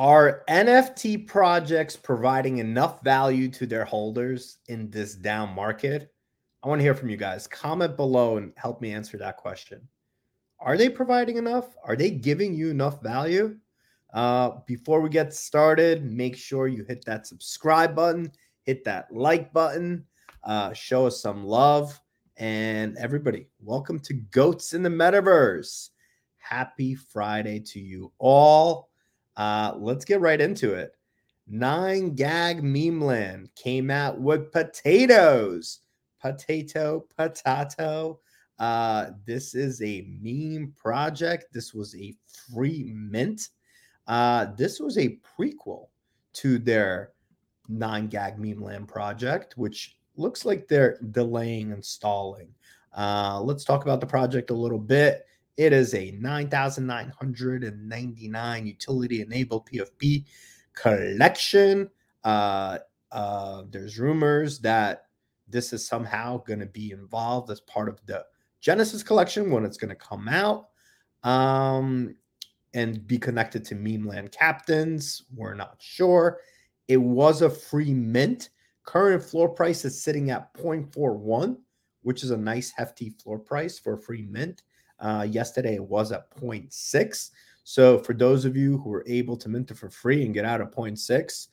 Are NFT projects providing enough value to their holders in this down market? I want to hear from you guys. Comment below and help me answer that question. Are they providing enough? Are they giving you enough value? Uh, before we get started, make sure you hit that subscribe button, hit that like button, uh, show us some love. And everybody, welcome to Goats in the Metaverse. Happy Friday to you all. Uh, let's get right into it. Nine Gag Meme Land came out with potatoes potato, potato. Uh, this is a meme project. This was a free mint. Uh, this was a prequel to their nine gag meme land project, which looks like they're delaying and stalling. Uh, let's talk about the project a little bit. It is a 9,999 utility enabled PFP collection. Uh, uh, there's rumors that this is somehow going to be involved as part of the Genesis collection when it's going to come out um, and be connected to Meme Land Captains. We're not sure. It was a free mint. Current floor price is sitting at 0.41, which is a nice hefty floor price for a free mint. Uh, yesterday it was at 0.6. So for those of you who were able to mint it for free and get out of 0.6,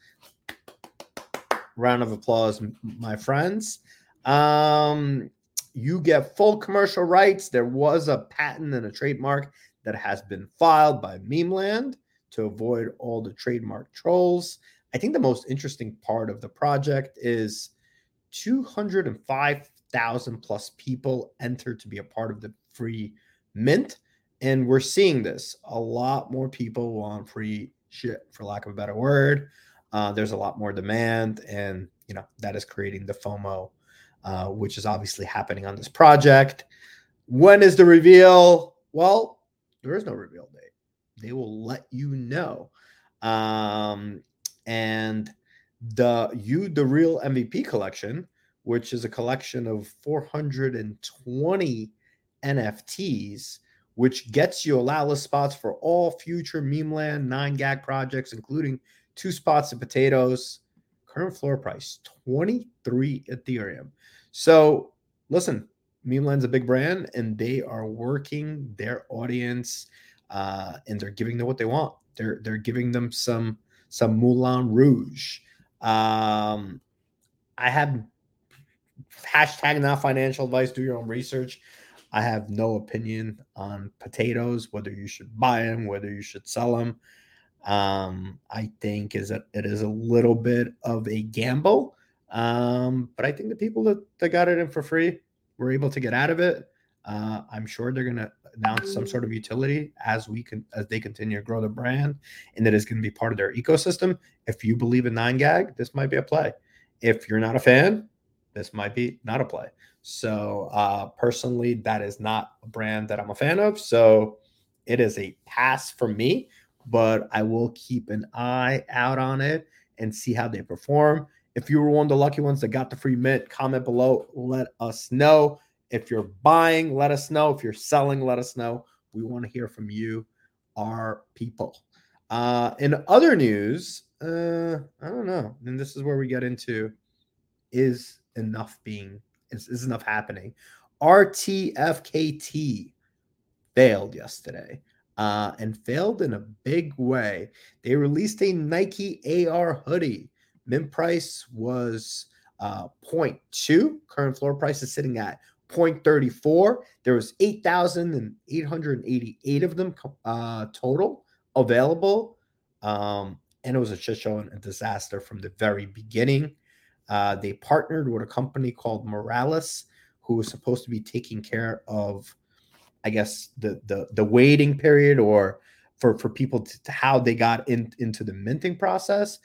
round of applause, my friends. Um, you get full commercial rights. There was a patent and a trademark that has been filed by Memeland to avoid all the trademark trolls. I think the most interesting part of the project is 205,000 plus people entered to be a part of the free mint. And we're seeing this. A lot more people want free shit, for lack of a better word. Uh, there's a lot more demand, and you know that is creating the FOMO, uh, which is obviously happening on this project. When is the reveal? Well, there is no reveal date. They will let you know. Um, and the you the real MVP collection, which is a collection of 420 NFTs, which gets you allowlist spots for all future Memeland nine gag projects, including two spots of potatoes. Current floor price 23 Ethereum. So listen, Memeland's a big brand and they are working their audience uh, and they're giving them what they want. They're they're giving them some some Moulin Rouge. Um, I have hashtag not financial advice. Do your own research. I have no opinion on potatoes, whether you should buy them, whether you should sell them um, I think is that it is a little bit of a gamble. Um, but I think the people that, that got it in for free were able to get out of it. Uh, I'm sure they're going to announce some sort of utility as we can as they continue to grow the brand, and that is going to be part of their ecosystem. If you believe in nine gag, this might be a play. If you're not a fan, this might be not a play. So uh, personally, that is not a brand that I'm a fan of. So it is a pass for me but I will keep an eye out on it and see how they perform. If you were one of the lucky ones that got the free mint, comment below. Let us know. If you're buying, let us know. If you're selling, let us know. We want to hear from you, our people. Uh, in other news, uh, I don't know. And this is where we get into is enough being, is, is enough happening. RTFKT failed yesterday uh, and failed in a big way. They released a Nike AR hoodie. Mint price was uh, 0.2. Current floor price is sitting at 0.34. There was 8,888 of them uh, total available. Um, and it was a shit show and a disaster from the very beginning. Uh, they partnered with a company called Moralis, who was supposed to be taking care of I guess the the the waiting period or for for people to, to how they got in, into the minting process.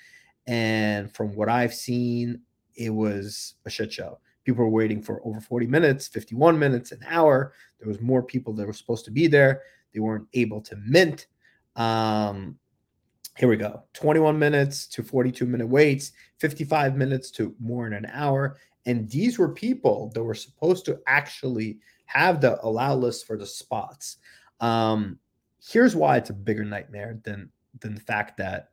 And from what I've seen, it was a shit show. People were waiting for over 40 minutes, 51 minutes, an hour. There was more people that were supposed to be there. They weren't able to mint. Um, here we go 21 minutes to 42 minute waits, 55 minutes to more than an hour. And these were people that were supposed to actually have the allow list for the spots. Um, here's why it's a bigger nightmare than than the fact that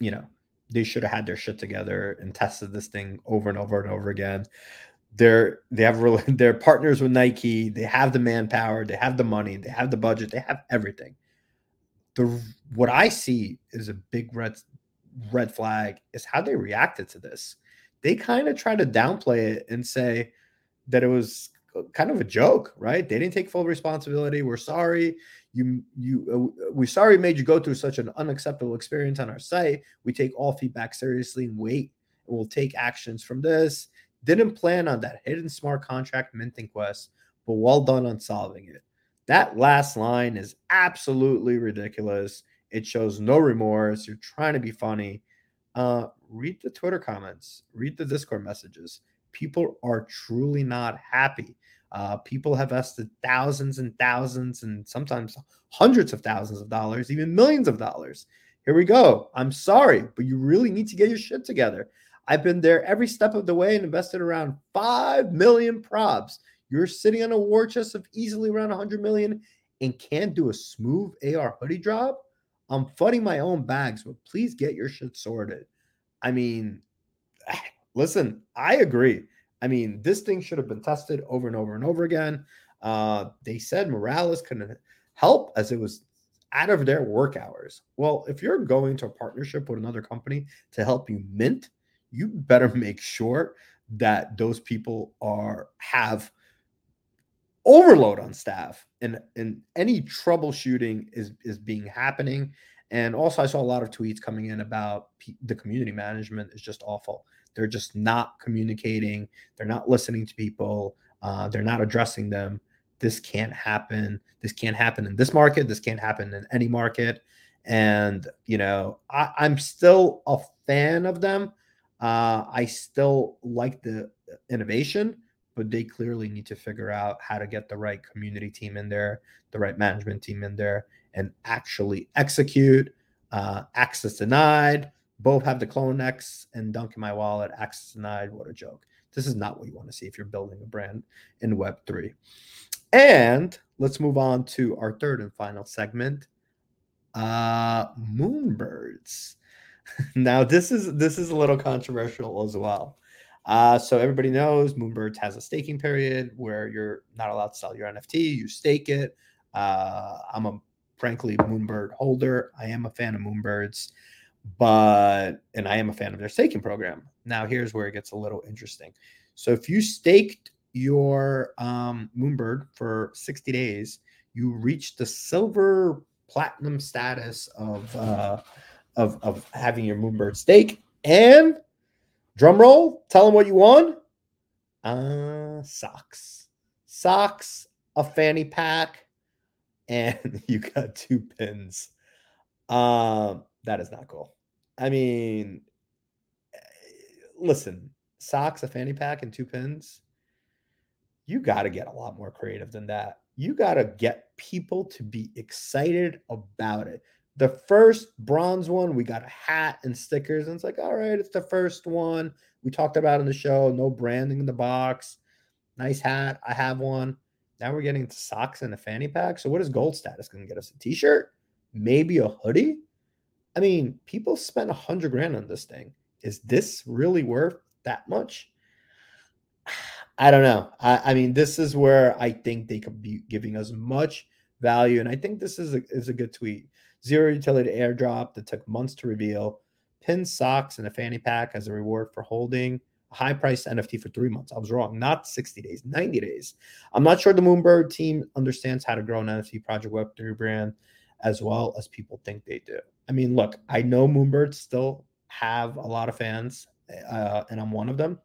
you know, they should have had their shit together and tested this thing over and over and over again. They're they have really they're partners with Nike. They have the manpower, they have the money, they have the budget, they have everything. The what I see is a big red red flag is how they reacted to this. They kind of try to downplay it and say that it was kind of a joke, right? They didn't take full responsibility. We're sorry. You, you, uh, we're sorry made you go through such an unacceptable experience on our site. We take all feedback seriously and wait. And we'll take actions from this. Didn't plan on that hidden smart contract minting quest, but well done on solving it. That last line is absolutely ridiculous. It shows no remorse. You're trying to be funny. Uh, read the Twitter comments, read the Discord messages. People are truly not happy. Uh, people have invested thousands and thousands and sometimes hundreds of thousands of dollars, even millions of dollars. Here we go. I'm sorry, but you really need to get your shit together. I've been there every step of the way and invested around 5 million probs. You're sitting on a war chest of easily around 100 million and can't do a smooth AR hoodie drop. I'm funding my own bags, but please get your shit sorted. I mean, listen, I agree. I mean, this thing should have been tested over and over and over again. Uh, they said Moralis couldn't help as it was out of their work hours. Well, if you're going to a partnership with another company to help you mint, you better make sure that those people are have overload on staff and and any troubleshooting is is being happening and also i saw a lot of tweets coming in about p- the community management is just awful they're just not communicating. They're not listening to people. Uh, they're not addressing them. This can't happen. This can't happen in this market. This can't happen in any market. And you know, I, I'm still a fan of them. Uh, I still like the innovation, but they clearly need to figure out how to get the right community team in there, the right management team in there, and actually execute. Uh, access denied both have the CloneX and dunk in my wallet, access denied. What a joke. This is not what you want to see if you're building a brand in Web3. And let's move on to our third and final segment. Uh Moonbirds. now this is this is a little controversial as well. Uh, so everybody knows Moonbirds has a staking period where you're not allowed to sell your NFT. You stake it. Uh, I'm a frankly Moonbird holder. I am a fan of Moonbirds but and I am a fan of their staking program. Now here's where it gets a little interesting. So if you staked your um, Moonbird for 60 days, you reach the silver platinum status of uh, of of having your Moonbird stake. And drum roll, tell them what you won. Uh, socks, socks, a fanny pack, and you got two pins. Um, that is not cool. I mean, eh, listen, socks, a fanny pack, and two pins. You got to get a lot more creative than that. You got to get people to be excited about it. The first bronze one, we got a hat and stickers, and it's like, all right, it's the first one. We talked about in the show, no branding in the box. Nice hat. I have one. Now we're getting to socks and a fanny pack. So what is gold status going to get us? A t-shirt? Maybe a hoodie? I mean, people spent a hundred grand on this thing. Is this really worth that much? I don't know. I, I, mean, this is where I think they could be giving us much value, and I think this is a is a good tweet. Zero utility airdrop that took months to reveal. Pin socks and a fanny pack as a reward for holding a high priced NFT for three months. I was wrong. Not 60 days, 90 days. I'm not sure the Moonbird team understands how to grow an NFT project Web3 brand as well as people think they do. I mean, look, I know Moonbirds still have a lot of fans, uh, and I'm one of them.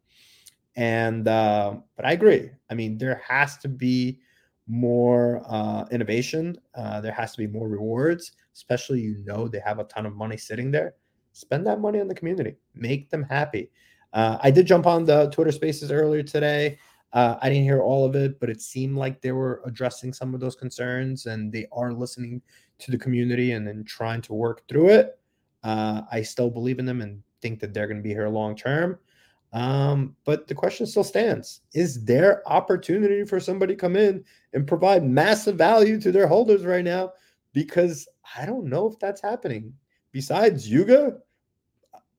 And uh, but I agree. I mean, there has to be more uh, innovation. Uh, there has to be more rewards, especially you know they have a ton of money sitting there. Spend that money on the community, make them happy. Uh, I did jump on the Twitter Spaces earlier today. Uh, I didn't hear all of it, but it seemed like they were addressing some of those concerns and they are listening to the community and then trying to work through it. Uh, I still believe in them and think that they're going to be here long term. Um, but the question still stands: Is there opportunity for somebody to come in and provide massive value to their holders right now? Because I don't know if that's happening. Besides Yuga,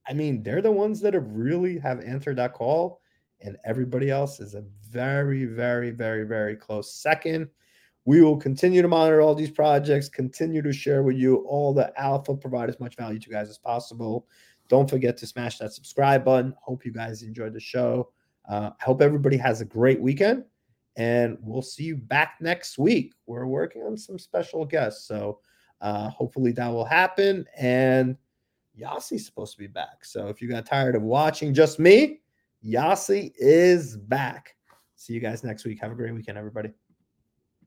I mean, they're the ones that have really have answered that call, and everybody else is a very, very, very, very close second. We will continue to monitor all these projects, continue to share with you all the alpha, provide as much value to you guys as possible. Don't forget to smash that subscribe button. Hope you guys enjoyed the show. Uh, I hope everybody has a great weekend, and we'll see you back next week. We're working on some special guests, so uh, hopefully that will happen. And Yassi's supposed to be back. So if you got tired of watching just me, Yassi is back. See you guys next week. Have a great weekend, everybody.